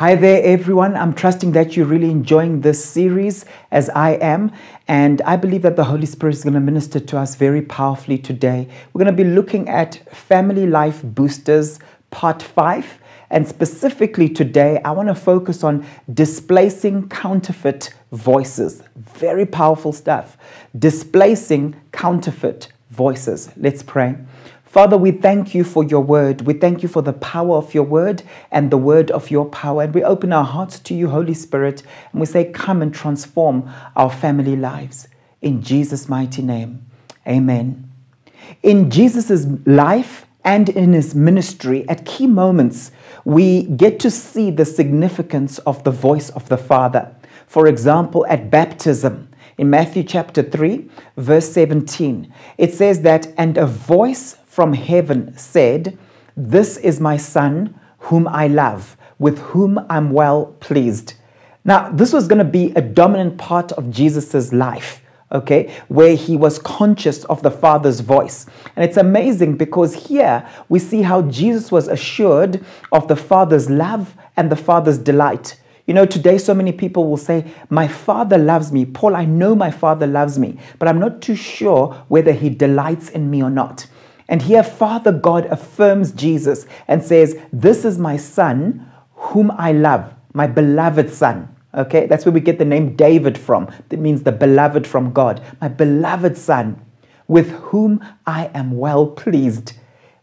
Hi there, everyone. I'm trusting that you're really enjoying this series as I am. And I believe that the Holy Spirit is going to minister to us very powerfully today. We're going to be looking at Family Life Boosters Part 5. And specifically today, I want to focus on displacing counterfeit voices. Very powerful stuff. Displacing counterfeit voices. Let's pray. Father, we thank you for your word. We thank you for the power of your word and the word of your power. And we open our hearts to you, Holy Spirit, and we say, Come and transform our family lives. In Jesus' mighty name, amen. In Jesus' life and in his ministry, at key moments, we get to see the significance of the voice of the Father. For example, at baptism, in Matthew chapter 3, verse 17, it says that, and a voice from heaven said, This is my son whom I love, with whom I'm well pleased. Now, this was going to be a dominant part of Jesus' life, okay, where he was conscious of the Father's voice. And it's amazing because here we see how Jesus was assured of the Father's love and the Father's delight. You know, today so many people will say, My father loves me. Paul, I know my father loves me, but I'm not too sure whether he delights in me or not. And here, Father God affirms Jesus and says, This is my son whom I love, my beloved son. Okay, that's where we get the name David from. That means the beloved from God, my beloved son, with whom I am well pleased.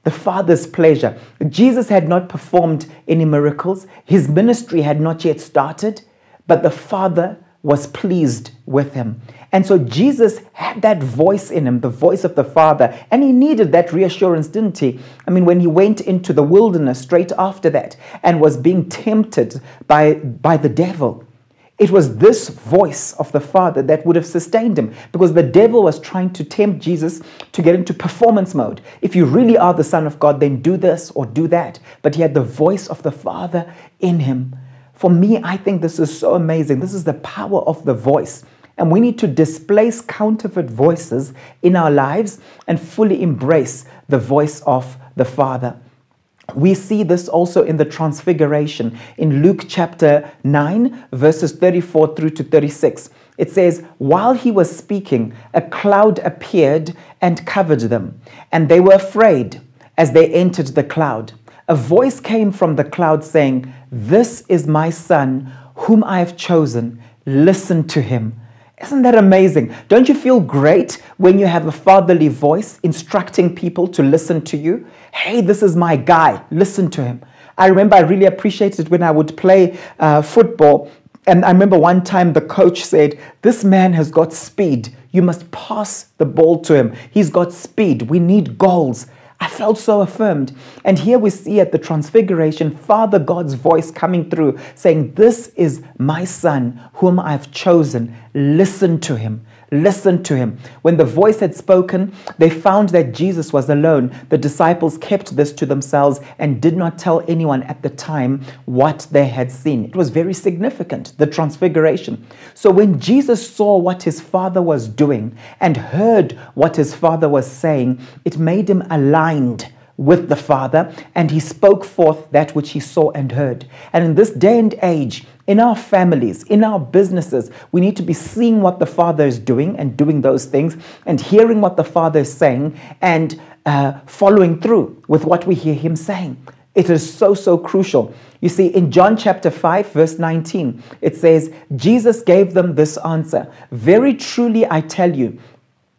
The Father's pleasure. Jesus had not performed any miracles, his ministry had not yet started, but the Father was pleased with him. And so Jesus had that voice in him, the voice of the Father, and he needed that reassurance, didn't he? I mean, when he went into the wilderness straight after that and was being tempted by, by the devil, it was this voice of the Father that would have sustained him because the devil was trying to tempt Jesus to get into performance mode. If you really are the Son of God, then do this or do that. But he had the voice of the Father in him. For me, I think this is so amazing. This is the power of the voice. And we need to displace counterfeit voices in our lives and fully embrace the voice of the Father. We see this also in the Transfiguration in Luke chapter 9, verses 34 through to 36. It says, While he was speaking, a cloud appeared and covered them, and they were afraid as they entered the cloud. A voice came from the cloud saying, This is my son, whom I have chosen. Listen to him. Isn't that amazing? Don't you feel great when you have a fatherly voice instructing people to listen to you? Hey, this is my guy, listen to him. I remember I really appreciated when I would play uh, football. And I remember one time the coach said, This man has got speed. You must pass the ball to him. He's got speed. We need goals. I felt so affirmed. And here we see at the Transfiguration, Father God's voice coming through saying, This is my son whom I've chosen. Listen to him. Listen to him. When the voice had spoken, they found that Jesus was alone. The disciples kept this to themselves and did not tell anyone at the time what they had seen. It was very significant, the transfiguration. So when Jesus saw what his father was doing and heard what his father was saying, it made him aligned with the Father, and he spoke forth that which he saw and heard. And in this day and age, in our families, in our businesses, we need to be seeing what the Father is doing and doing those things and hearing what the Father is saying and uh, following through with what we hear Him saying. It is so, so crucial. You see, in John chapter 5, verse 19, it says, Jesus gave them this answer Very truly, I tell you,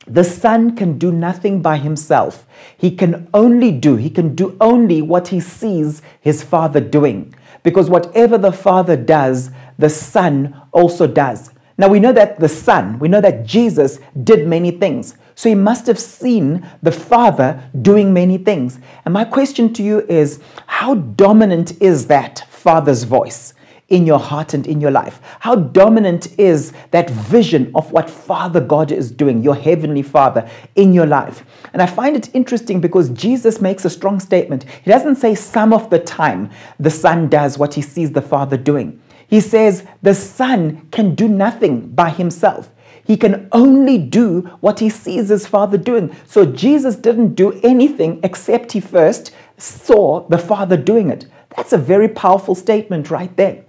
the Son can do nothing by himself. He can only do, he can do only what he sees his Father doing. Because whatever the Father does, the Son also does. Now we know that the Son, we know that Jesus did many things. So he must have seen the Father doing many things. And my question to you is how dominant is that Father's voice? In your heart and in your life? How dominant is that vision of what Father God is doing, your heavenly Father, in your life? And I find it interesting because Jesus makes a strong statement. He doesn't say some of the time the Son does what he sees the Father doing. He says the Son can do nothing by himself. He can only do what he sees his Father doing. So Jesus didn't do anything except he first saw the Father doing it. That's a very powerful statement right there.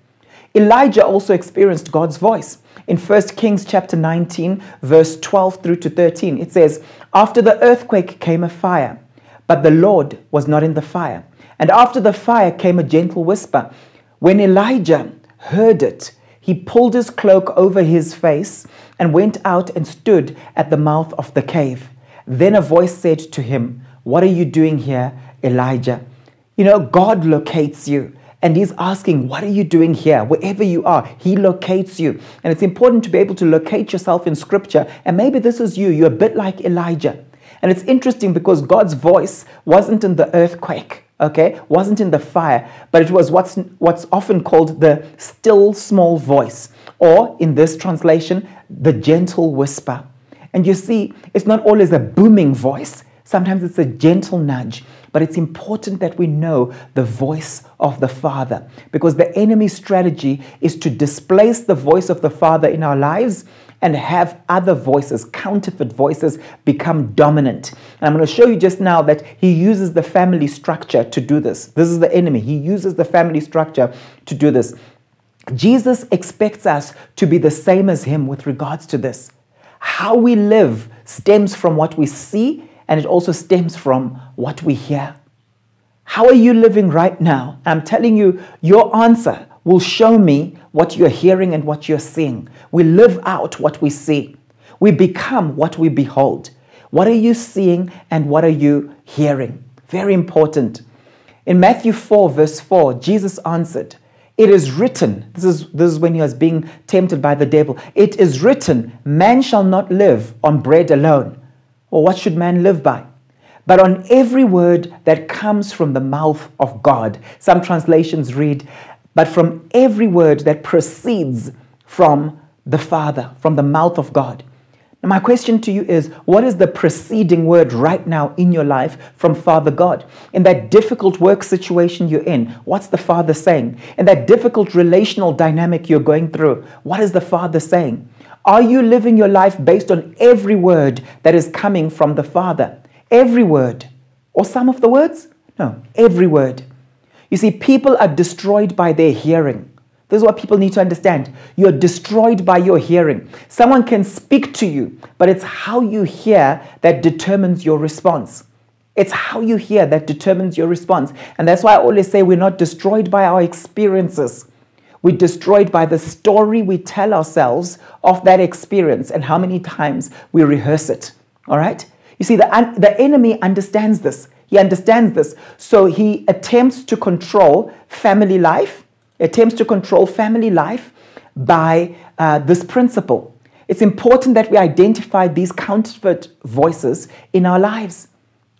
Elijah also experienced God's voice. In 1 Kings chapter 19, verse 12 through to 13, it says, After the earthquake came a fire, but the Lord was not in the fire. And after the fire came a gentle whisper. When Elijah heard it, he pulled his cloak over his face and went out and stood at the mouth of the cave. Then a voice said to him, What are you doing here, Elijah? You know, God locates you. And he's asking, What are you doing here? Wherever you are, he locates you. And it's important to be able to locate yourself in scripture. And maybe this is you. You're a bit like Elijah. And it's interesting because God's voice wasn't in the earthquake, okay? Wasn't in the fire, but it was what's, what's often called the still small voice, or in this translation, the gentle whisper. And you see, it's not always a booming voice, sometimes it's a gentle nudge. But it's important that we know the voice of the Father because the enemy's strategy is to displace the voice of the Father in our lives and have other voices, counterfeit voices, become dominant. And I'm going to show you just now that he uses the family structure to do this. This is the enemy. He uses the family structure to do this. Jesus expects us to be the same as him with regards to this. How we live stems from what we see, and it also stems from what we hear. How are you living right now? I'm telling you, your answer will show me what you're hearing and what you're seeing. We live out what we see. We become what we behold. What are you seeing and what are you hearing? Very important. In Matthew 4, verse 4, Jesus answered, It is written, this is, this is when he was being tempted by the devil, it is written, man shall not live on bread alone. Or what should man live by? But on every word that comes from the mouth of God. Some translations read, but from every word that proceeds from the Father, from the mouth of God. Now, my question to you is what is the preceding word right now in your life from Father God? In that difficult work situation you're in, what's the Father saying? In that difficult relational dynamic you're going through, what is the Father saying? Are you living your life based on every word that is coming from the Father? Every word. Or some of the words? No, every word. You see, people are destroyed by their hearing. This is what people need to understand. You're destroyed by your hearing. Someone can speak to you, but it's how you hear that determines your response. It's how you hear that determines your response. And that's why I always say we're not destroyed by our experiences. We're destroyed by the story we tell ourselves of that experience and how many times we rehearse it. All right? You see, the, the enemy understands this. He understands this. So he attempts to control family life, attempts to control family life by uh, this principle. It's important that we identify these counterfeit voices in our lives.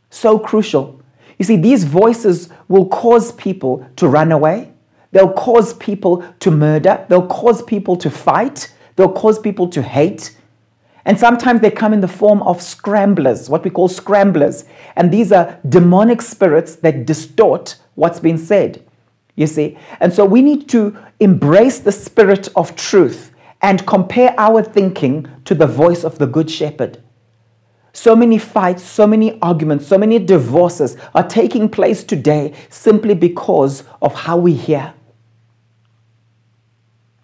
So crucial. You see, these voices will cause people to run away. They'll cause people to murder. They'll cause people to fight. They'll cause people to hate. And sometimes they come in the form of scramblers, what we call scramblers. And these are demonic spirits that distort what's been said. You see? And so we need to embrace the spirit of truth and compare our thinking to the voice of the Good Shepherd. So many fights, so many arguments, so many divorces are taking place today simply because of how we hear.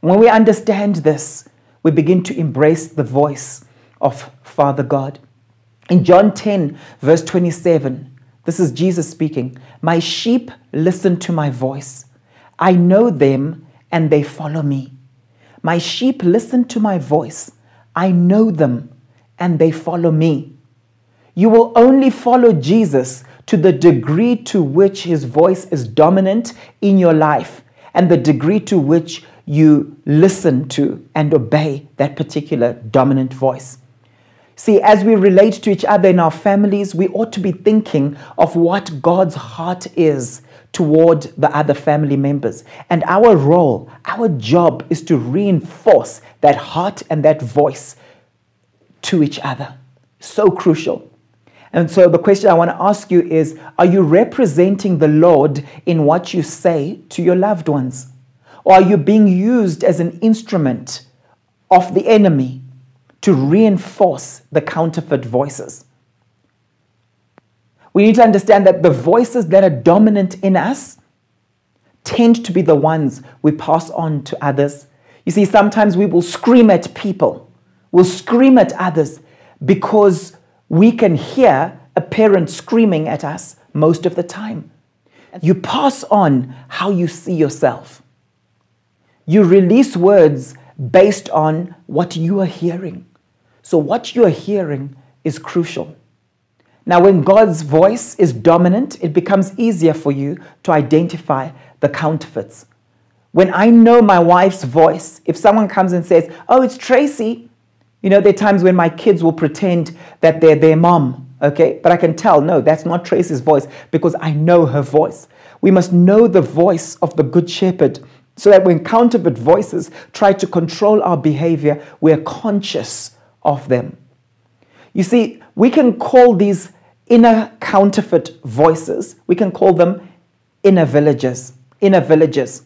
When we understand this, we begin to embrace the voice of Father God. In John 10, verse 27, this is Jesus speaking My sheep listen to my voice. I know them and they follow me. My sheep listen to my voice. I know them and they follow me. You will only follow Jesus to the degree to which his voice is dominant in your life and the degree to which you listen to and obey that particular dominant voice. See, as we relate to each other in our families, we ought to be thinking of what God's heart is toward the other family members. And our role, our job is to reinforce that heart and that voice to each other. So crucial. And so the question I want to ask you is Are you representing the Lord in what you say to your loved ones? Or are you being used as an instrument of the enemy to reinforce the counterfeit voices. We need to understand that the voices that are dominant in us tend to be the ones we pass on to others. You see, sometimes we will scream at people, we'll scream at others because we can hear a parent screaming at us most of the time. You pass on how you see yourself. You release words based on what you are hearing. So, what you are hearing is crucial. Now, when God's voice is dominant, it becomes easier for you to identify the counterfeits. When I know my wife's voice, if someone comes and says, Oh, it's Tracy, you know, there are times when my kids will pretend that they're their mom, okay? But I can tell, no, that's not Tracy's voice because I know her voice. We must know the voice of the Good Shepherd so that when counterfeit voices try to control our behavior, we're conscious of them. You see, we can call these inner counterfeit voices, we can call them inner villages. Inner villages.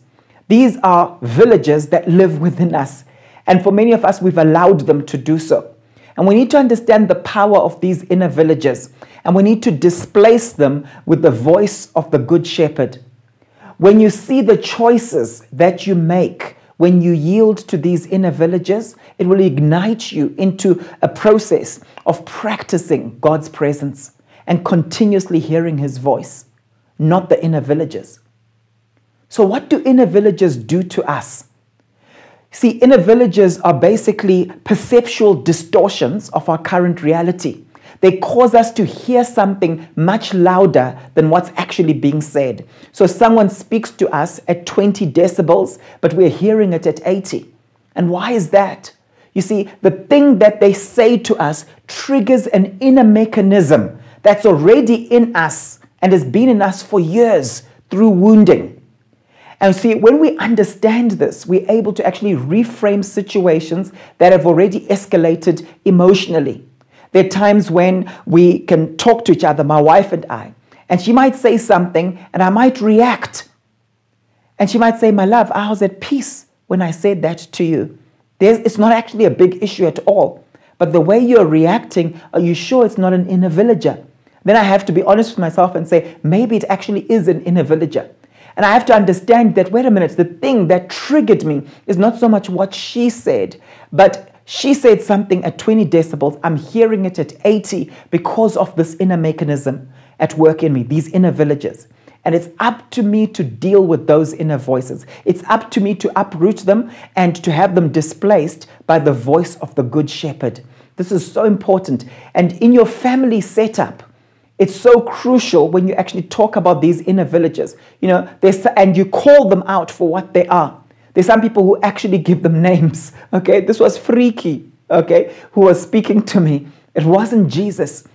These are villages that live within us. And for many of us, we've allowed them to do so. And we need to understand the power of these inner villages. And we need to displace them with the voice of the Good Shepherd. When you see the choices that you make when you yield to these inner villages, it will ignite you into a process of practicing God's presence and continuously hearing His voice, not the inner villages. So, what do inner villages do to us? See, inner villages are basically perceptual distortions of our current reality. They cause us to hear something much louder than what's actually being said. So someone speaks to us at 20 decibels, but we're hearing it at 80. And why is that? You see, the thing that they say to us triggers an inner mechanism that's already in us and has been in us for years through wounding. And see, when we understand this, we're able to actually reframe situations that have already escalated emotionally. There are times when we can talk to each other, my wife and I, and she might say something and I might react. And she might say, My love, I was at peace when I said that to you. There's, it's not actually a big issue at all. But the way you're reacting, are you sure it's not an inner villager? Then I have to be honest with myself and say, maybe it actually is an inner villager. And I have to understand that, wait a minute, the thing that triggered me is not so much what she said, but she said something at 20 decibels. I'm hearing it at 80 because of this inner mechanism at work in me, these inner villages. And it's up to me to deal with those inner voices. It's up to me to uproot them and to have them displaced by the voice of the Good Shepherd. This is so important. And in your family setup, it's so crucial when you actually talk about these inner villages, you know, and you call them out for what they are. There's some people who actually give them names. Okay, this was freaky. Okay, who was speaking to me. It wasn't Jesus.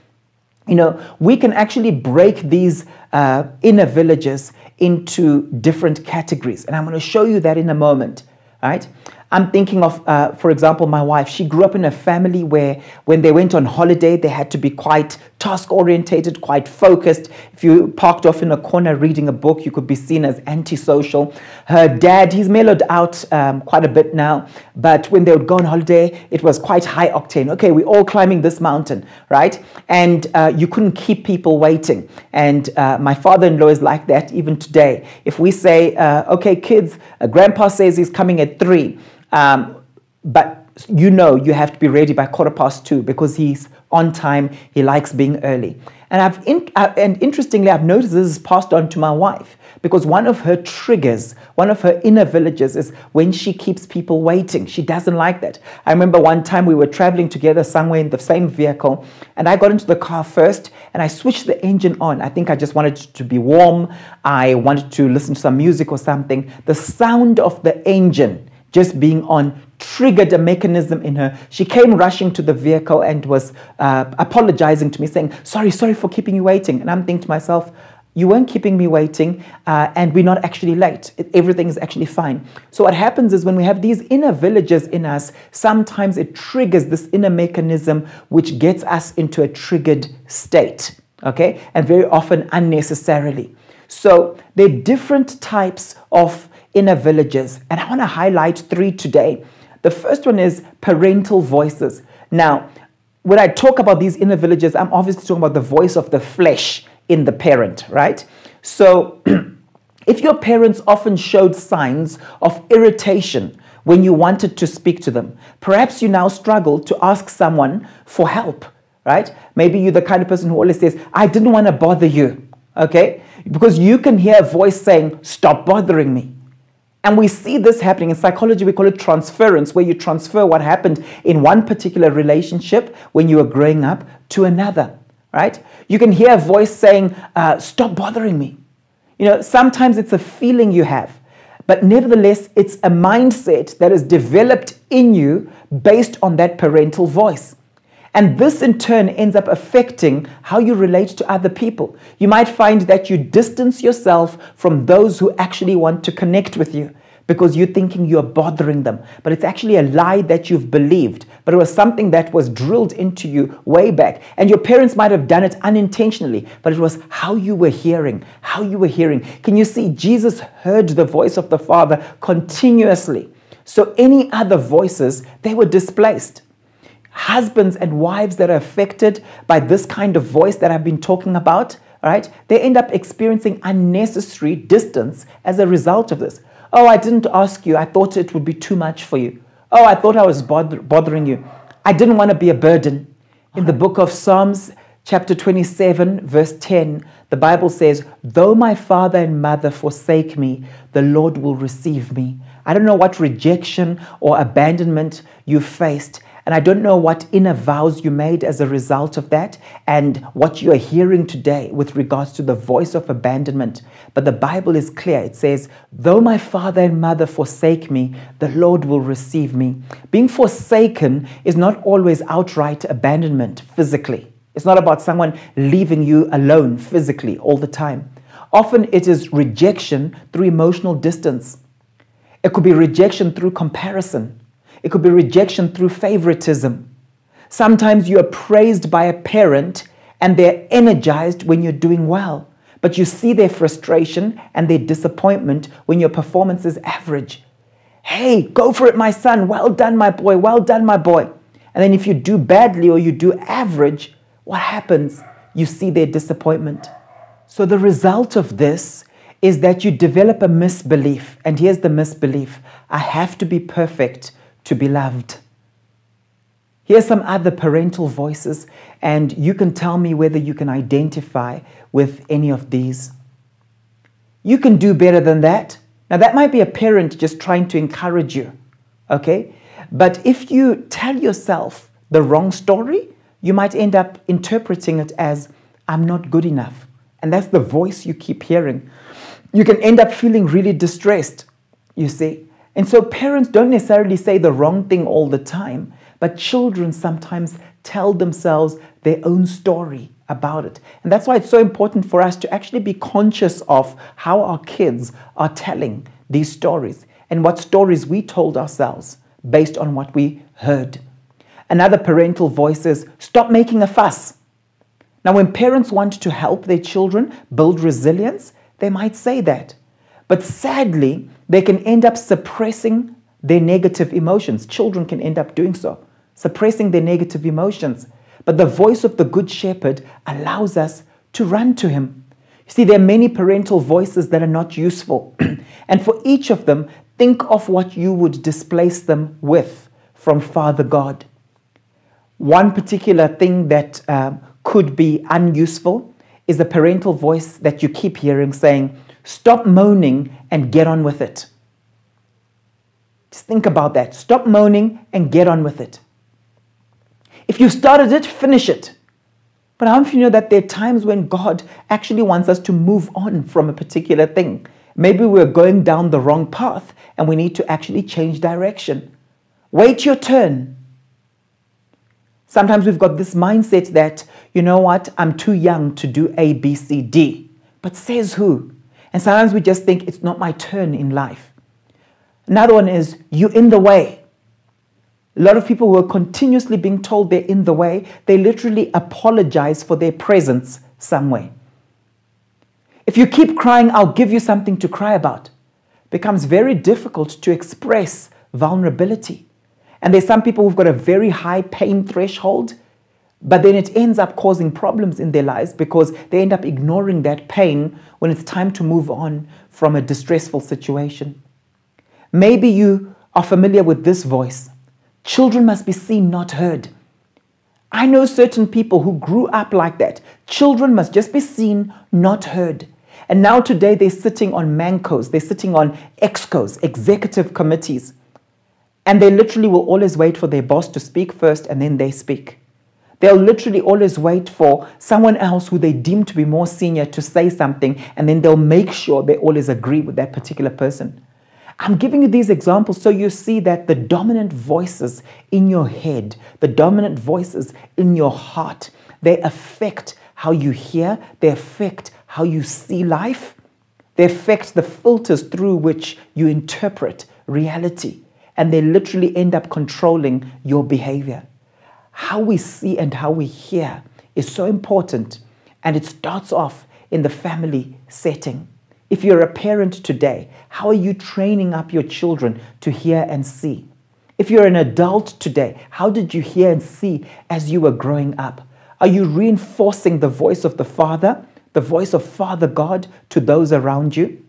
You know, we can actually break these uh, inner villages into different categories, and I'm going to show you that in a moment. Right? I'm thinking of, uh, for example, my wife. She grew up in a family where when they went on holiday, they had to be quite task orientated, quite focused. If you parked off in a corner reading a book, you could be seen as antisocial. Her dad, he's mellowed out um, quite a bit now, but when they would go on holiday, it was quite high octane. Okay, we're all climbing this mountain, right? And uh, you couldn't keep people waiting. And uh, my father in law is like that even today. If we say, uh, okay, kids, grandpa says he's coming at three, um, but you know you have to be ready by quarter past two because he's on time. He likes being early. And I've in, uh, and interestingly, I've noticed this is passed on to my wife because one of her triggers, one of her inner villages is when she keeps people waiting. She doesn't like that. I remember one time we were traveling together somewhere in the same vehicle, and I got into the car first and I switched the engine on. I think I just wanted to be warm. I wanted to listen to some music or something. The sound of the engine just being on triggered a mechanism in her. She came rushing to the vehicle and was uh, apologizing to me, saying, Sorry, sorry for keeping you waiting. And I'm thinking to myself, you weren't keeping me waiting, uh, and we're not actually late. everything is actually fine. So, what happens is when we have these inner villages in us, sometimes it triggers this inner mechanism which gets us into a triggered state, okay? And very often unnecessarily. So, there are different types of inner villages. And I want to highlight three today. The first one is parental voices. Now, when I talk about these inner villages, I'm obviously talking about the voice of the flesh in the parent, right? So, If your parents often showed signs of irritation when you wanted to speak to them, perhaps you now struggle to ask someone for help, right? Maybe you're the kind of person who always says, I didn't want to bother you, okay? Because you can hear a voice saying, Stop bothering me. And we see this happening in psychology, we call it transference, where you transfer what happened in one particular relationship when you were growing up to another, right? You can hear a voice saying, uh, Stop bothering me. You know, sometimes it's a feeling you have, but nevertheless, it's a mindset that is developed in you based on that parental voice. And this in turn ends up affecting how you relate to other people. You might find that you distance yourself from those who actually want to connect with you because you're thinking you're bothering them. But it's actually a lie that you've believed. But it was something that was drilled into you way back. And your parents might have done it unintentionally, but it was how you were hearing, how you were hearing. Can you see? Jesus heard the voice of the Father continuously. So any other voices, they were displaced. Husbands and wives that are affected by this kind of voice that I've been talking about, right? They end up experiencing unnecessary distance as a result of this. Oh, I didn't ask you. I thought it would be too much for you. Oh, I thought I was bother- bothering you. I didn't want to be a burden. In the book of Psalms, chapter 27, verse 10, the Bible says, Though my father and mother forsake me, the Lord will receive me. I don't know what rejection or abandonment you faced, and I don't know what inner vows you made as a result of that and what you are hearing today with regards to the voice of abandonment. But the Bible is clear. It says, Though my father and mother forsake me, the Lord will receive me. Being forsaken is not always outright abandonment physically. It's not about someone leaving you alone physically all the time. Often it is rejection through emotional distance. It could be rejection through comparison. It could be rejection through favoritism. Sometimes you are praised by a parent and they're energized when you're doing well, but you see their frustration and their disappointment when your performance is average. Hey, go for it, my son. Well done, my boy. Well done, my boy. And then if you do badly or you do average, what happens? You see their disappointment. So the result of this is that you develop a misbelief. And here's the misbelief I have to be perfect to be loved. Here's some other parental voices, and you can tell me whether you can identify with any of these. You can do better than that. Now, that might be a parent just trying to encourage you, okay? But if you tell yourself the wrong story, you might end up interpreting it as, I'm not good enough. And that's the voice you keep hearing. You can end up feeling really distressed, you see. And so parents don't necessarily say the wrong thing all the time, but children sometimes tell themselves their own story about it. And that's why it's so important for us to actually be conscious of how our kids are telling these stories and what stories we told ourselves based on what we heard. Another parental voice is stop making a fuss. Now, when parents want to help their children build resilience, they might say that. But sadly, they can end up suppressing their negative emotions. Children can end up doing so, suppressing their negative emotions. But the voice of the Good Shepherd allows us to run to him. You see, there are many parental voices that are not useful. and for each of them, think of what you would displace them with from Father God. One particular thing that um, could be unuseful is a parental voice that you keep hearing saying, Stop moaning and get on with it. Just think about that. Stop moaning and get on with it. If you started it, finish it. But how many you know that there are times when God actually wants us to move on from a particular thing? Maybe we're going down the wrong path and we need to actually change direction. Wait your turn. Sometimes we've got this mindset that, you know what, I'm too young to do A, B, C, D. But says who? And sometimes we just think it's not my turn in life. Another one is you're in the way. A lot of people who are continuously being told they're in the way, they literally apologize for their presence somewhere. If you keep crying, I'll give you something to cry about. Becomes very difficult to express vulnerability. And there's some people who've got a very high pain threshold. But then it ends up causing problems in their lives because they end up ignoring that pain when it's time to move on from a distressful situation. Maybe you are familiar with this voice Children must be seen, not heard. I know certain people who grew up like that. Children must just be seen, not heard. And now today they're sitting on mancos, they're sitting on excos, executive committees. And they literally will always wait for their boss to speak first and then they speak. They'll literally always wait for someone else who they deem to be more senior to say something, and then they'll make sure they always agree with that particular person. I'm giving you these examples so you see that the dominant voices in your head, the dominant voices in your heart, they affect how you hear, they affect how you see life, they affect the filters through which you interpret reality, and they literally end up controlling your behavior. How we see and how we hear is so important, and it starts off in the family setting. If you're a parent today, how are you training up your children to hear and see? If you're an adult today, how did you hear and see as you were growing up? Are you reinforcing the voice of the Father, the voice of Father God to those around you?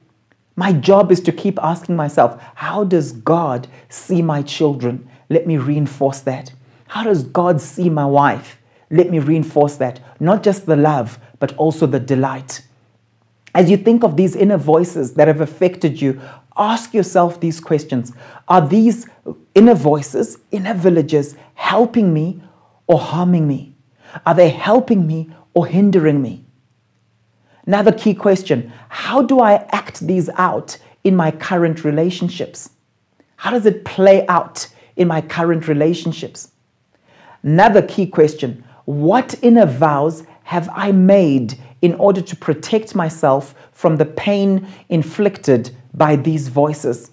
My job is to keep asking myself, how does God see my children? Let me reinforce that. How does God see my wife? Let me reinforce that. Not just the love, but also the delight. As you think of these inner voices that have affected you, ask yourself these questions Are these inner voices, inner villages, helping me or harming me? Are they helping me or hindering me? Another key question How do I act these out in my current relationships? How does it play out in my current relationships? Another key question What inner vows have I made in order to protect myself from the pain inflicted by these voices.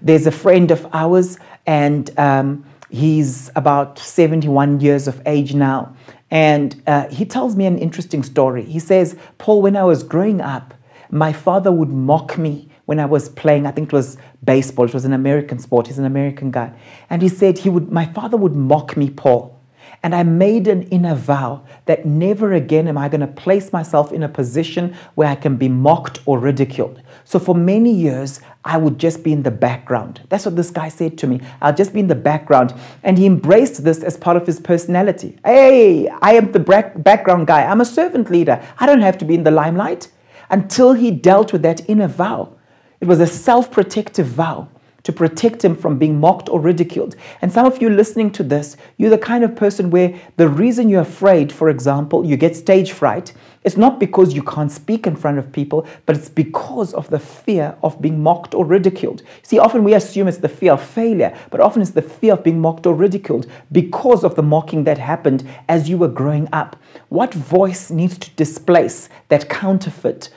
There's a friend of ours, and um, he's about 71 years of age now. And uh, he tells me an interesting story. He says, Paul, when I was growing up, my father would mock me when I was playing, I think it was baseball, it was an American sport, he's an American guy. And he said he would my father would mock me, Paul. And I made an inner vow that never again am I going to place myself in a position where I can be mocked or ridiculed. So for many years, I would just be in the background. That's what this guy said to me. I'll just be in the background. And he embraced this as part of his personality. Hey, I am the background guy. I'm a servant leader. I don't have to be in the limelight. Until he dealt with that inner vow. It was a self protective vow to protect him from being mocked or ridiculed. And some of you listening to this, you're the kind of person where the reason you're afraid, for example, you get stage fright, it's not because you can't speak in front of people, but it's because of the fear of being mocked or ridiculed. See, often we assume it's the fear of failure, but often it's the fear of being mocked or ridiculed because of the mocking that happened as you were growing up. What voice needs to displace that counterfeit,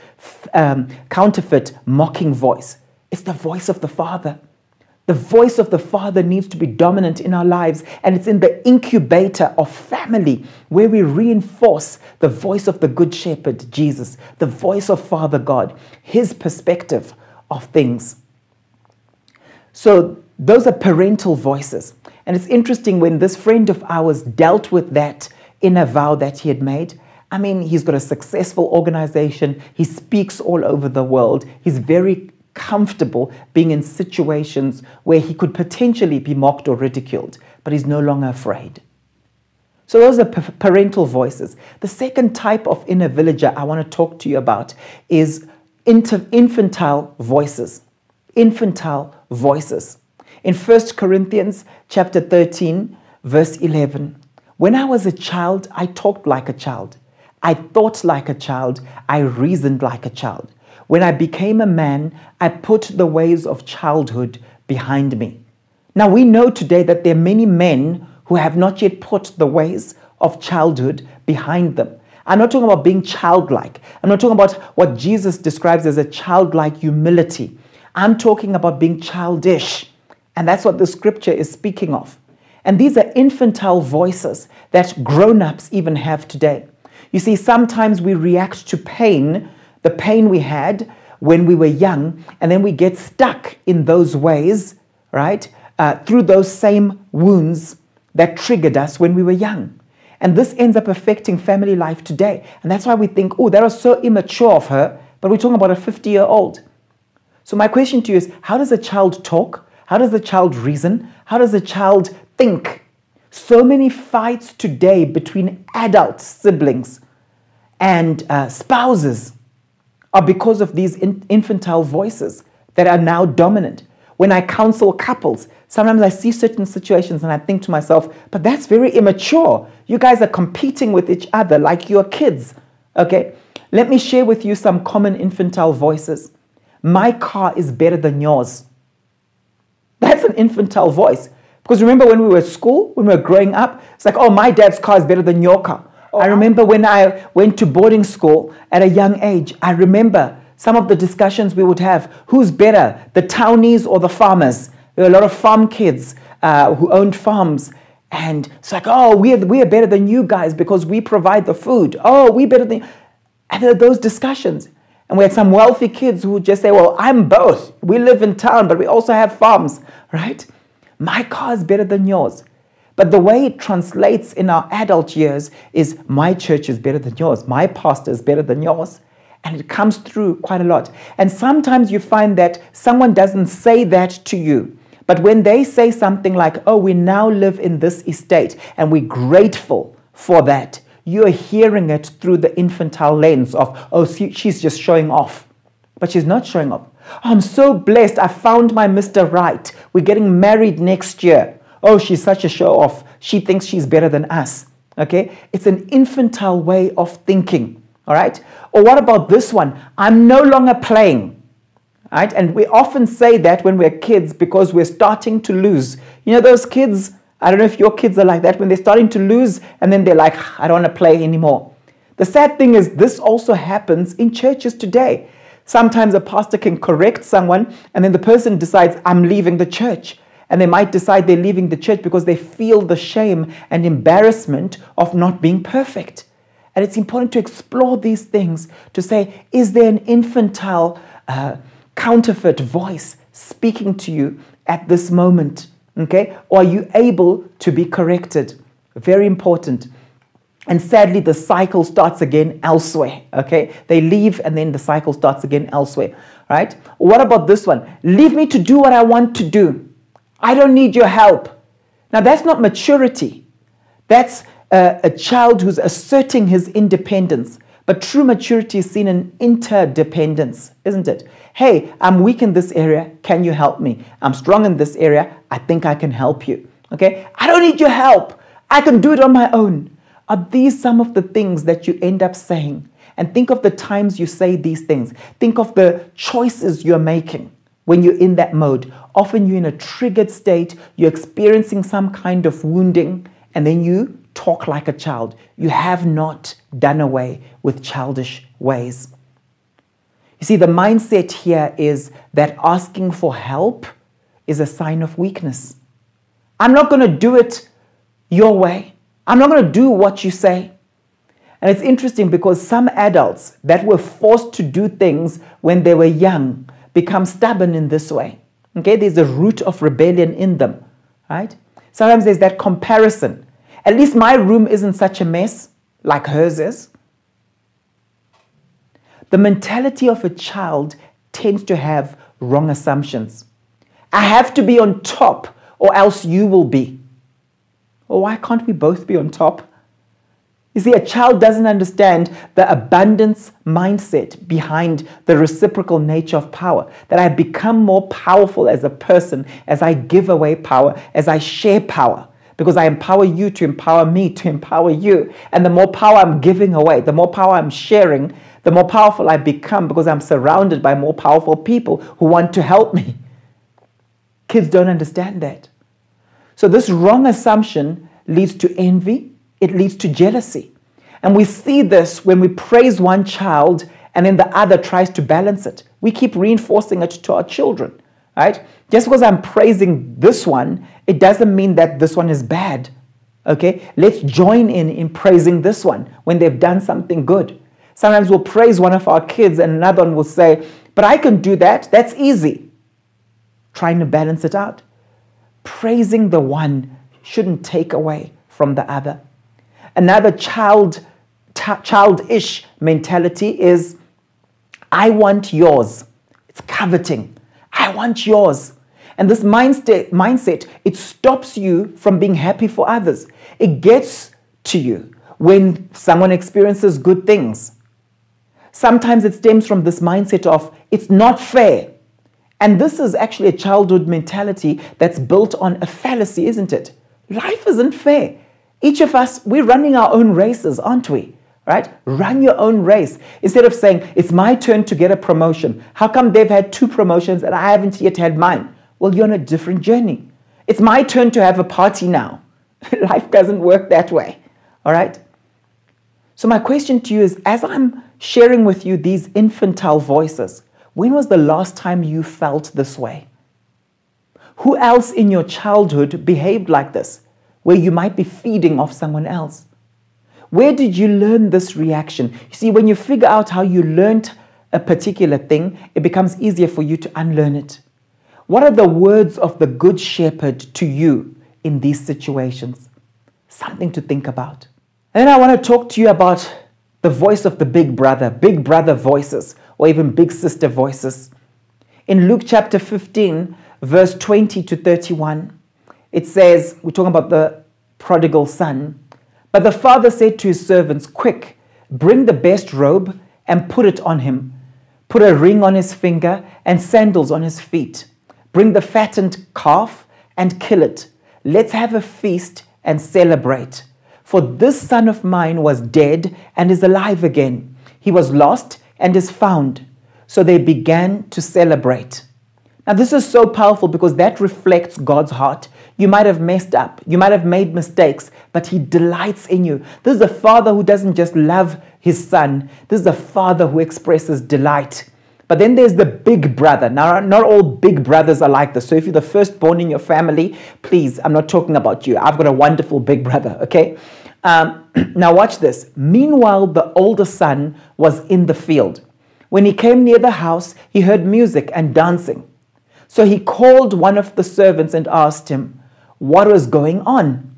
um, counterfeit mocking voice? It's the voice of the Father. The voice of the Father needs to be dominant in our lives, and it's in the incubator of family where we reinforce the voice of the Good Shepherd, Jesus, the voice of Father God, his perspective of things. So, those are parental voices. And it's interesting when this friend of ours dealt with that inner vow that he had made. I mean, he's got a successful organization. He speaks all over the world. He's very comfortable being in situations where he could potentially be mocked or ridiculed, but he's no longer afraid. So, those are parental voices. The second type of inner villager I want to talk to you about is infantile voices. Infantile voices. In 1 Corinthians chapter 13, verse 11, when I was a child, I talked like a child. I thought like a child. I reasoned like a child. When I became a man, I put the ways of childhood behind me. Now we know today that there are many men who have not yet put the ways of childhood behind them. I'm not talking about being childlike. I'm not talking about what Jesus describes as a childlike humility. I'm talking about being childish. And that's what the scripture is speaking of. And these are infantile voices that grown ups even have today. You see, sometimes we react to pain the pain we had when we were young, and then we get stuck in those ways, right? Uh, through those same wounds that triggered us when we were young. And this ends up affecting family life today. And that's why we think, oh, that was so immature of her, but we're talking about a 50 year old. So, my question to you is how does a child talk? How does a child reason? How does a child think? So many fights today between adult siblings and uh, spouses are because of these in- infantile voices that are now dominant. When I counsel couples, sometimes I see certain situations and I think to myself, but that's very immature. You guys are competing with each other like you're kids. Okay? Let me share with you some common infantile voices. My car is better than yours. That's an infantile voice. Because remember when we were at school, when we were growing up, it's like, oh, my dad's car is better than your car. Oh, I remember when I went to boarding school at a young age, I remember some of the discussions we would have who's better, the townies or the farmers? There were a lot of farm kids uh, who owned farms. And it's like, oh, we're, we're better than you guys because we provide the food. Oh, we better than. And there are those discussions. And we had some wealthy kids who would just say, well, I'm both. We live in town, but we also have farms, right? My car is better than yours. But the way it translates in our adult years is my church is better than yours. My pastor is better than yours. And it comes through quite a lot. And sometimes you find that someone doesn't say that to you. But when they say something like, oh, we now live in this estate and we're grateful for that, you're hearing it through the infantile lens of, oh, she's just showing off. But she's not showing off. I'm so blessed. I found my Mr. Right. We're getting married next year. Oh, she's such a show off. She thinks she's better than us. Okay? It's an infantile way of thinking. All right? Or what about this one? I'm no longer playing. Right? And we often say that when we're kids because we're starting to lose. You know, those kids I don't know if your kids are like that when they're starting to lose and then they're like, I don't want to play anymore. The sad thing is, this also happens in churches today. Sometimes a pastor can correct someone and then the person decides, I'm leaving the church. And they might decide they're leaving the church because they feel the shame and embarrassment of not being perfect. And it's important to explore these things to say, is there an infantile, uh, counterfeit voice speaking to you at this moment? Okay? Or are you able to be corrected? Very important. And sadly, the cycle starts again elsewhere. Okay? They leave and then the cycle starts again elsewhere. Right? What about this one? Leave me to do what I want to do. I don't need your help. Now, that's not maturity. That's a, child who's asserting his independence. But true maturity is seen in interdependence, isn't it? Hey, I'm weak in this area. Can you help me? I'm strong in this area. I think I can help you. Okay? I don't need your help. I can do it on my own. Are these some of the things that you end up saying? And think of the times you say these things. Think of the choices you're making when you're in that mode. Often you're in a triggered state, you're experiencing some kind of wounding, and then you talk like a child. You have not done away with childish ways. You see, the mindset here is that asking for help is a sign of weakness. I'm not going to do it your way. I'm not going to do what you say. And it's interesting because some adults that were forced to do things when they were young become stubborn in this way. Okay, there's a root of rebellion in them, right? Sometimes there's that comparison. At least my room isn't such a mess like hers is. The mentality of a child tends to have wrong assumptions. I have to be on top or else you will be. Well, why can't we both be on top? You see, a child doesn't understand the abundance mindset behind the reciprocal nature of power. That I become more powerful as a person as I give away power, as I share power because I empower you to empower me to empower you. And the more power I'm giving away, the more power I'm sharing, the more powerful I become because I'm surrounded by more powerful people who want to help me. Kids don't understand that. So, this wrong assumption leads to envy, it leads to jealousy. And we see this when we praise one child and then the other tries to balance it. We keep reinforcing it to our children, right? Just because I'm praising this one, it doesn't mean that this one is bad. Okay? Let's join in in praising this one when they've done something good. Sometimes we'll praise one of our kids and another one will say, But I can do that. That's easy. Trying to balance it out. Praising the one shouldn't take away from the other. Another child, childish mentality is I want yours. It's coveting. I want yours. And this mindset, mindset, it stops you from being happy for others. It gets to you when someone experiences good things. Sometimes it stems from this mindset of it's not fair. And this is actually a childhood mentality that's built on a fallacy, isn't it? Life isn't fair. Each of us, we're running our own races, aren't we? Right? Run your own race. Instead of saying, it's my turn to get a promotion. How come they've had two promotions and I haven't yet had mine? Well, you're on a different journey. It's my turn to have a party now. Life doesn't work that way. All right? So, my question to you is as I'm sharing with you these infantile voices, when was the last time you felt this way? Who else in your childhood behaved like this, where you might be feeding off someone else? Where did you learn this reaction? You see, when you figure out how you learned a particular thing, it becomes easier for you to unlearn it. What are the words of the Good Shepherd to you in these situations? Something to think about. And then I want to talk to you about the voice of the big brother, big brother voices, or even big sister voices. In Luke chapter 15, verse 20 to 31, it says, we're talking about the prodigal son. But the father said to his servants, Quick, bring the best robe and put it on him. Put a ring on his finger and sandals on his feet. Bring the fattened calf and kill it. Let's have a feast and celebrate. For this son of mine was dead and is alive again. He was lost and is found. So they began to celebrate. Now, this is so powerful because that reflects God's heart. You might have messed up, you might have made mistakes, but He delights in you. This is a father who doesn't just love his son, this is a father who expresses delight. But then there's the big brother. Now, not all big brothers are like this. So if you're the firstborn in your family, please, I'm not talking about you. I've got a wonderful big brother, okay? Um, now, watch this. Meanwhile, the older son was in the field. When he came near the house, he heard music and dancing. So he called one of the servants and asked him, What was going on?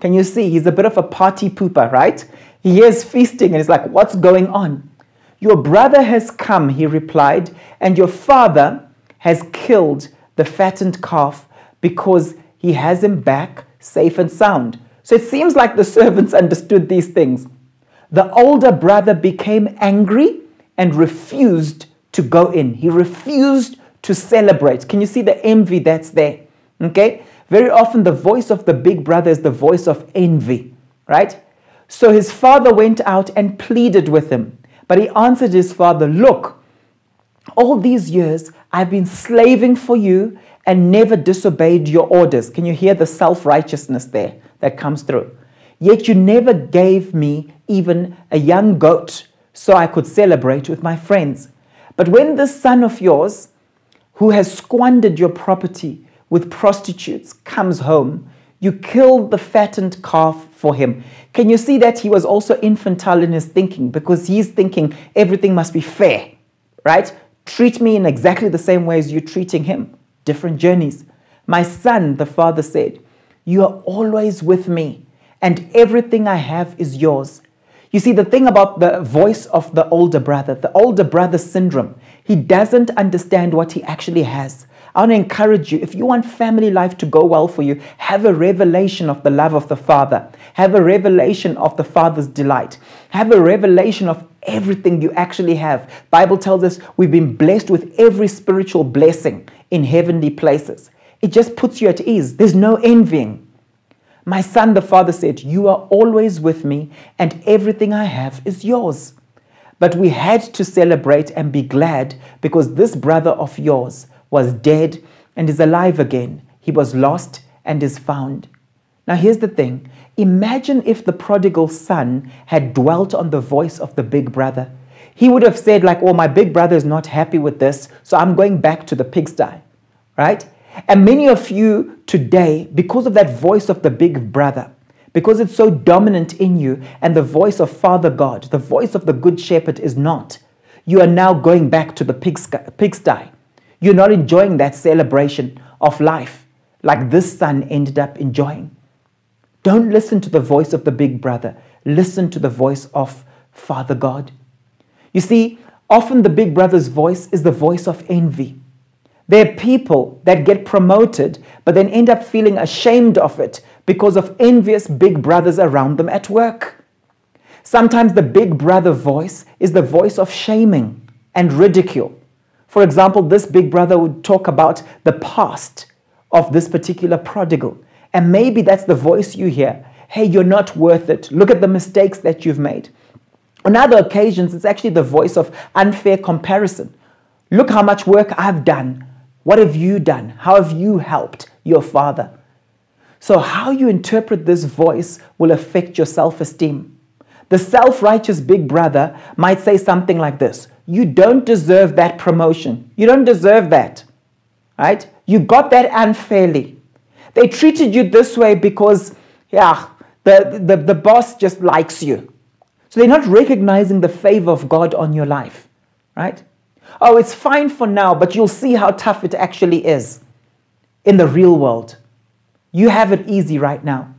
Can you see? He's a bit of a party pooper, right? He hears feasting and he's like, What's going on? Your brother has come, he replied, and your father has killed the fattened calf because he has him back safe and sound. So it seems like the servants understood these things. The older brother became angry and refused to go in. He refused to celebrate. Can you see the envy that's there? Okay? Very often, the voice of the big brother is the voice of envy, right? So his father went out and pleaded with him. But he answered his father, Look, all these years I've been slaving for you and never disobeyed your orders. Can you hear the self righteousness there that comes through? Yet you never gave me even a young goat so I could celebrate with my friends. But when this son of yours, who has squandered your property with prostitutes, comes home, you killed the fattened calf for him. Can you see that he was also infantile in his thinking because he's thinking everything must be fair, right? Treat me in exactly the same way as you're treating him. Different journeys. My son, the father said, You are always with me, and everything I have is yours. You see, the thing about the voice of the older brother, the older brother syndrome, he doesn't understand what he actually has. I want to encourage you if you want family life to go well for you, have a revelation of the love of the Father, have a revelation of the Father's delight, have a revelation of everything you actually have. Bible tells us we've been blessed with every spiritual blessing in heavenly places. It just puts you at ease. There's no envying. My son, the father said, You are always with me, and everything I have is yours. But we had to celebrate and be glad because this brother of yours was dead and is alive again. He was lost and is found. Now, here's the thing imagine if the prodigal son had dwelt on the voice of the big brother. He would have said, like, oh, my big brother is not happy with this, so I'm going back to the pigsty, right? And many of you today, because of that voice of the big brother, because it's so dominant in you, and the voice of Father God, the voice of the Good Shepherd is not, you are now going back to the pigsty. You're not enjoying that celebration of life like this son ended up enjoying. Don't listen to the voice of the big brother. listen to the voice of Father God. You see, often the big brother's voice is the voice of envy. There are people that get promoted, but then end up feeling ashamed of it because of envious big brothers around them at work. Sometimes the big brother voice is the voice of shaming and ridicule. For example, this big brother would talk about the past of this particular prodigal. And maybe that's the voice you hear. Hey, you're not worth it. Look at the mistakes that you've made. On other occasions, it's actually the voice of unfair comparison. Look how much work I've done. What have you done? How have you helped your father? So, how you interpret this voice will affect your self esteem. The self righteous big brother might say something like this You don't deserve that promotion. You don't deserve that. Right? You got that unfairly. They treated you this way because, yeah, the, the, the boss just likes you. So they're not recognizing the favor of God on your life. Right? Oh, it's fine for now, but you'll see how tough it actually is in the real world. You have it easy right now.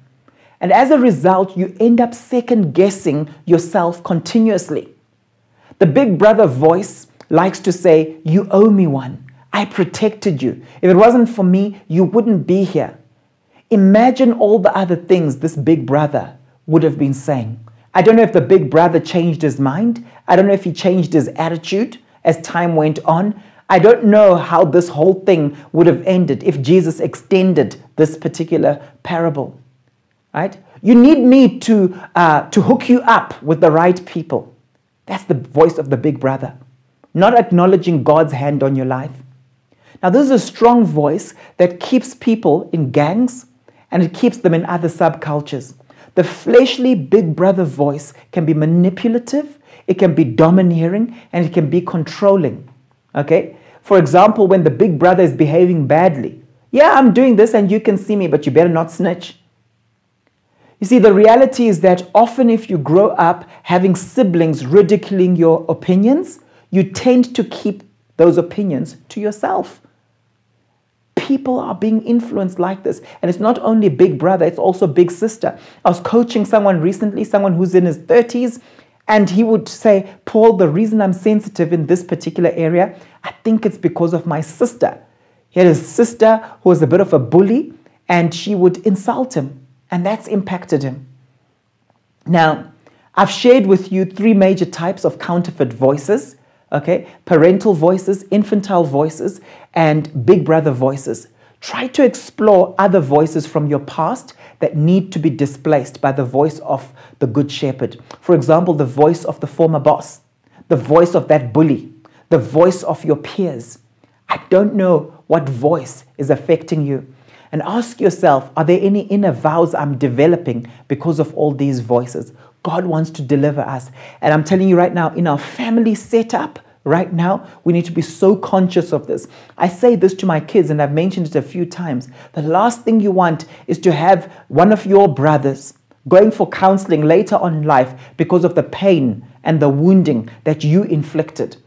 And as a result, you end up second guessing yourself continuously. The big brother voice likes to say, You owe me one. I protected you. If it wasn't for me, you wouldn't be here. Imagine all the other things this big brother would have been saying. I don't know if the big brother changed his mind. I don't know if he changed his attitude as time went on. I don't know how this whole thing would have ended if Jesus extended this particular parable right? You need me to, uh, to hook you up with the right people. That's the voice of the big brother, not acknowledging God's hand on your life. Now, this is a strong voice that keeps people in gangs and it keeps them in other subcultures. The fleshly big brother voice can be manipulative, it can be domineering, and it can be controlling. Okay? For example, when the big brother is behaving badly, yeah, I'm doing this and you can see me, but you better not snitch. You see, the reality is that often if you grow up having siblings ridiculing your opinions, you tend to keep those opinions to yourself. People are being influenced like this. And it's not only big brother, it's also big sister. I was coaching someone recently, someone who's in his 30s, and he would say, Paul, the reason I'm sensitive in this particular area, I think it's because of my sister. He had a sister who was a bit of a bully, and she would insult him and that's impacted him. Now, I've shared with you three major types of counterfeit voices okay? Parental voices, infantile voices, and big brother voices. Try to explore other voices from your past that need to be displaced by the voice of the good shepherd. For example, the voice of the former boss, the voice of that bully, the voice of your peers. I don't know what voice is affecting you and ask yourself are there any inner vows I'm developing because of all these voices? God wants to deliver us. And I'm telling you right now, in our family setup, right now, we need to be so conscious of this. I say this to my kids, and I've mentioned it a few times. The last thing you want is to have one of your brothers going for counseling later on in life because of the pain and the wounding that you inflicted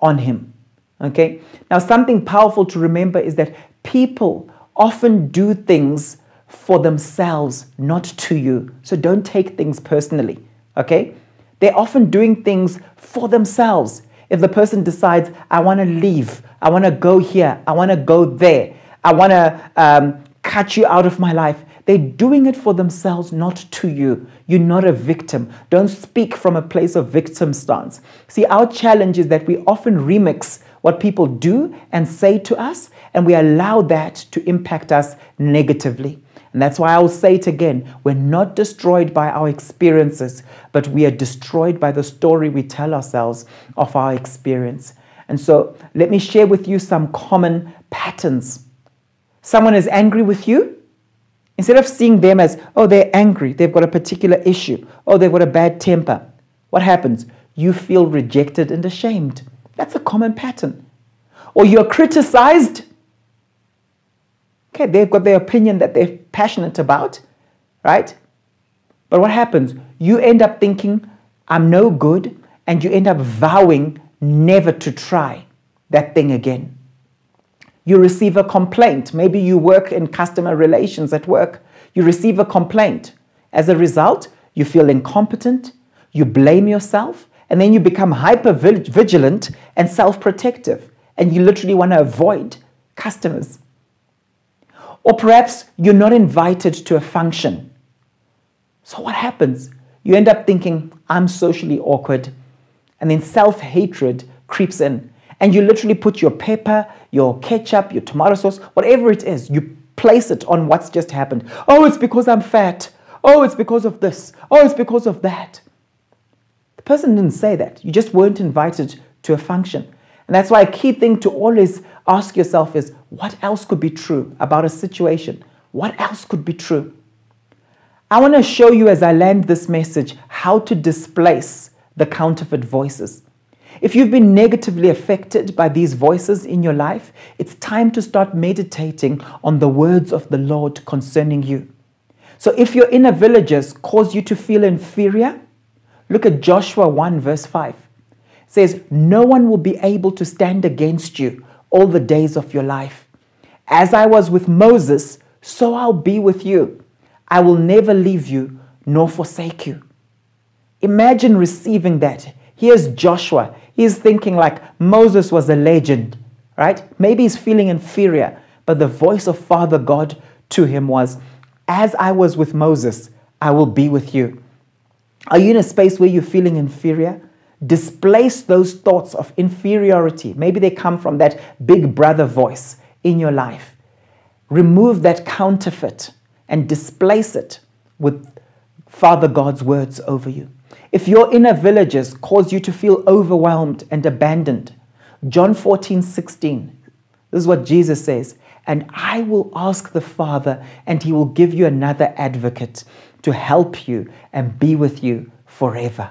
on him. Okay? Now, something powerful to remember is that people often do things for themselves, not to you. So don't take things personally, okay? They're often doing things for themselves. If the person decides, I want to leave, I want to go here, I want to go there, I want to um, cut you out of my life, they're doing it for themselves, not to you. You're not a victim. Don't speak from a place of victim stance. See, our challenge is that we often remix what people do and say to us, and we allow that to impact us negatively. And that's why I will say it again we're not destroyed by our experiences, but we are destroyed by the story we tell ourselves of our experience. And so let me share with you some common patterns. Someone is angry with you. Instead of seeing them as, oh, they're angry, they've got a particular issue, oh, they've got a bad temper, what happens? You feel rejected and ashamed. That's a common pattern. Or you're criticized. Okay, they've got their opinion that they're passionate about, right? But what happens? You end up thinking, I'm no good, and you end up vowing never to try that thing again. You receive a complaint. Maybe you work in customer relations at work. You receive a complaint. As a result, you feel incompetent, you blame yourself, and then you become hyper vigilant and self protective, and you literally want to avoid customers. Or perhaps you're not invited to a function. So, what happens? You end up thinking, I'm socially awkward. And then self hatred creeps in. And you literally put your pepper, your ketchup, your tomato sauce, whatever it is, you place it on what's just happened. Oh, it's because I'm fat. Oh, it's because of this. Oh, it's because of that. The person didn't say that. You just weren't invited to a function. And that's why a key thing to always ask yourself is what else could be true about a situation? What else could be true? I want to show you as I land this message how to displace the counterfeit voices. If you've been negatively affected by these voices in your life, it's time to start meditating on the words of the Lord concerning you. So if your inner villagers cause you to feel inferior, look at Joshua 1, verse 5. Says, No one will be able to stand against you all the days of your life. As I was with Moses, so I'll be with you. I will never leave you nor forsake you. Imagine receiving that. Here's Joshua. He's thinking like Moses was a legend, right? Maybe he's feeling inferior, but the voice of Father God to him was, as I was with Moses, I will be with you. Are you in a space where you're feeling inferior? Displace those thoughts of inferiority. Maybe they come from that big brother voice in your life. Remove that counterfeit and displace it with Father God's words over you. If your inner villagers cause you to feel overwhelmed and abandoned, John 14, 16, this is what Jesus says and I will ask the Father, and he will give you another advocate to help you and be with you forever.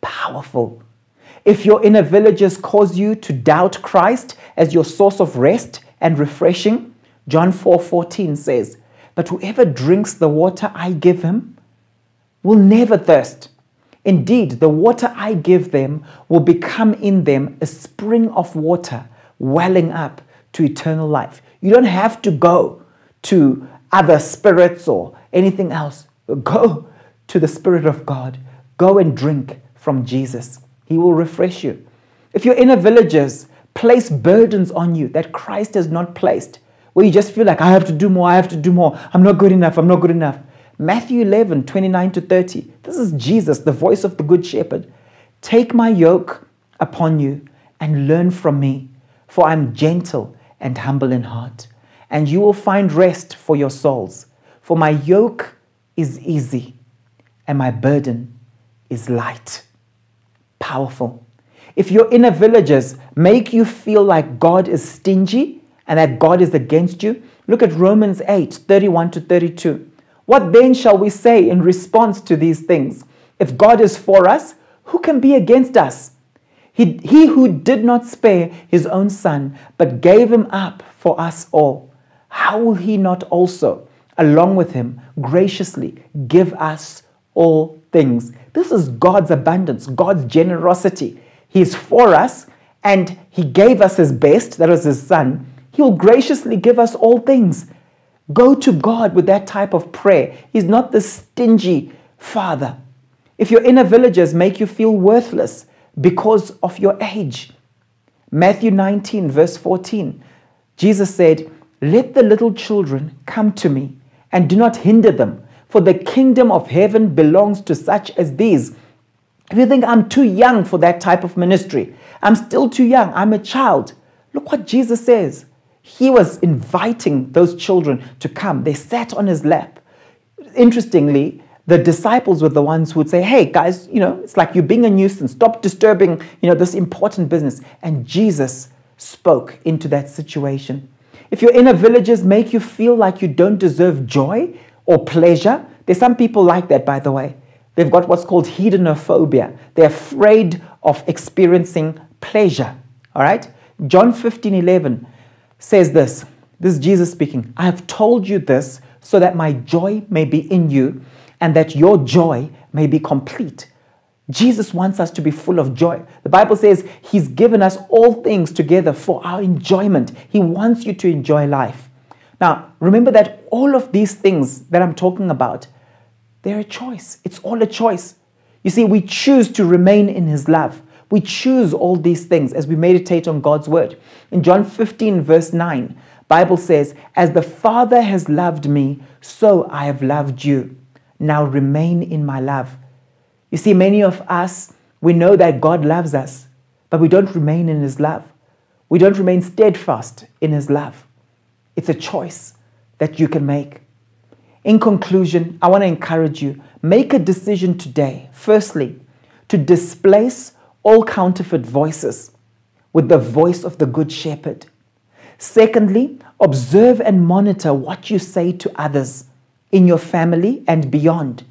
Powerful. If your inner villagers cause you to doubt Christ as your source of rest and refreshing, John 4 14 says, But whoever drinks the water I give him will never thirst. Indeed, the water I give them will become in them a spring of water welling up to eternal life. You don't have to go to other spirits or anything else. Go to the Spirit of God. Go and drink from Jesus. He will refresh you. If you're in a villages, place burdens on you that Christ has not placed, where you just feel like, I have to do more, I have to do more, I'm not good enough, I'm not good enough. Matthew 11, 29 to 30. This is Jesus, the voice of the Good Shepherd. Take my yoke upon you and learn from me, for I'm gentle and humble in heart, and you will find rest for your souls. For my yoke is easy and my burden is light. Powerful. If your inner villagers make you feel like God is stingy and that God is against you, look at Romans 8 31 to 32. What then shall we say in response to these things? If God is for us, who can be against us? He, he who did not spare his own son, but gave him up for us all, how will he not also, along with him, graciously give us all things? This is God's abundance, God's generosity. He's for us and he gave us his best, that was his son. He will graciously give us all things. Go to God with that type of prayer. He's not the stingy father. If your inner villagers make you feel worthless, because of your age. Matthew 19, verse 14, Jesus said, Let the little children come to me, and do not hinder them, for the kingdom of heaven belongs to such as these. If you think I'm too young for that type of ministry, I'm still too young, I'm a child. Look what Jesus says. He was inviting those children to come. They sat on his lap. Interestingly, the disciples were the ones who would say, Hey, guys, you know, it's like you're being a nuisance. Stop disturbing, you know, this important business. And Jesus spoke into that situation. If your inner villagers make you feel like you don't deserve joy or pleasure, there's some people like that, by the way. They've got what's called hedonophobia. They're afraid of experiencing pleasure. All right? John 15 11 says this. This is Jesus speaking. I have told you this so that my joy may be in you and that your joy may be complete. Jesus wants us to be full of joy. The Bible says He's given us all things together for our enjoyment. He wants you to enjoy life. Now, remember that all of these things that I'm talking about, they're a choice. It's all a choice. You see, we choose to remain in His love. We choose all these things as we meditate on God's word. In John 15, verse 9, Bible says, As the Father has loved me, so I have loved you. Now remain in my love. You see, many of us, we know that God loves us, but we don't remain in his love. We don't remain steadfast in his love. It's a choice that you can make. In conclusion, I want to encourage you make a decision today, firstly, to displace all counterfeit voices with the voice of the Good Shepherd. Secondly, observe and monitor what you say to others in your family and beyond.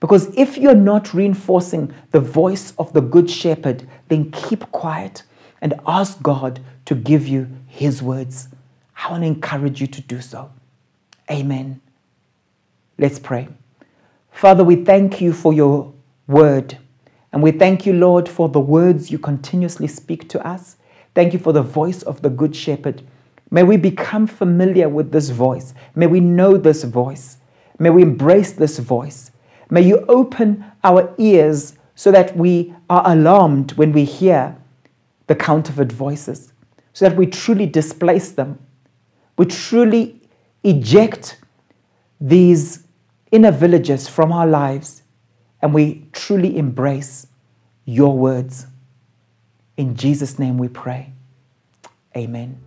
Because if you're not reinforcing the voice of the Good Shepherd, then keep quiet and ask God to give you His words. I want to encourage you to do so. Amen. Let's pray. Father, we thank you for your word. And we thank you, Lord, for the words you continuously speak to us. Thank you for the voice of the Good Shepherd. May we become familiar with this voice. May we know this voice. May we embrace this voice. May you open our ears so that we are alarmed when we hear the counterfeit voices, so that we truly displace them. We truly eject these inner villagers from our lives and we truly embrace your words. In Jesus' name we pray. Amen.